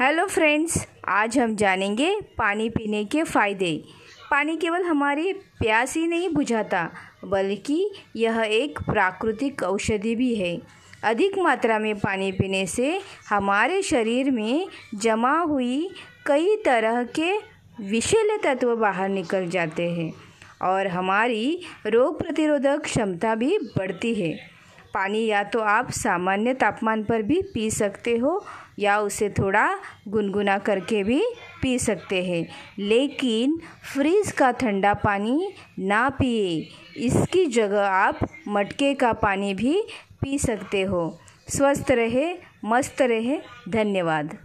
Hello friends आज हम जानेंगे पानी पीने के फ़ायदे। पानी केवल हमारी प्यास ही नहीं बुझाता, बल्कि यह एक प्राकृतिक औषधि भी है। अधिक मात्रा में पानी पीने से हमारे शरीर में जमा हुई कई तरह के विषैले तत्व बाहर निकल जाते हैं और हमारी रोग प्रतिरोधक क्षमता भी बढ़ती है। पानी या तो आप सामान्य तापमान पर भी पी सकते हो या उसे थोड़ा गुनगुना करके भी पी सकते हैं। लेकिन फ्रिज का ठंडा पानी ना पिए, इसकी जगह आप मटके का पानी भी पी सकते हो। स्वस्थ रहे, मस्त रहे, धन्यवाद।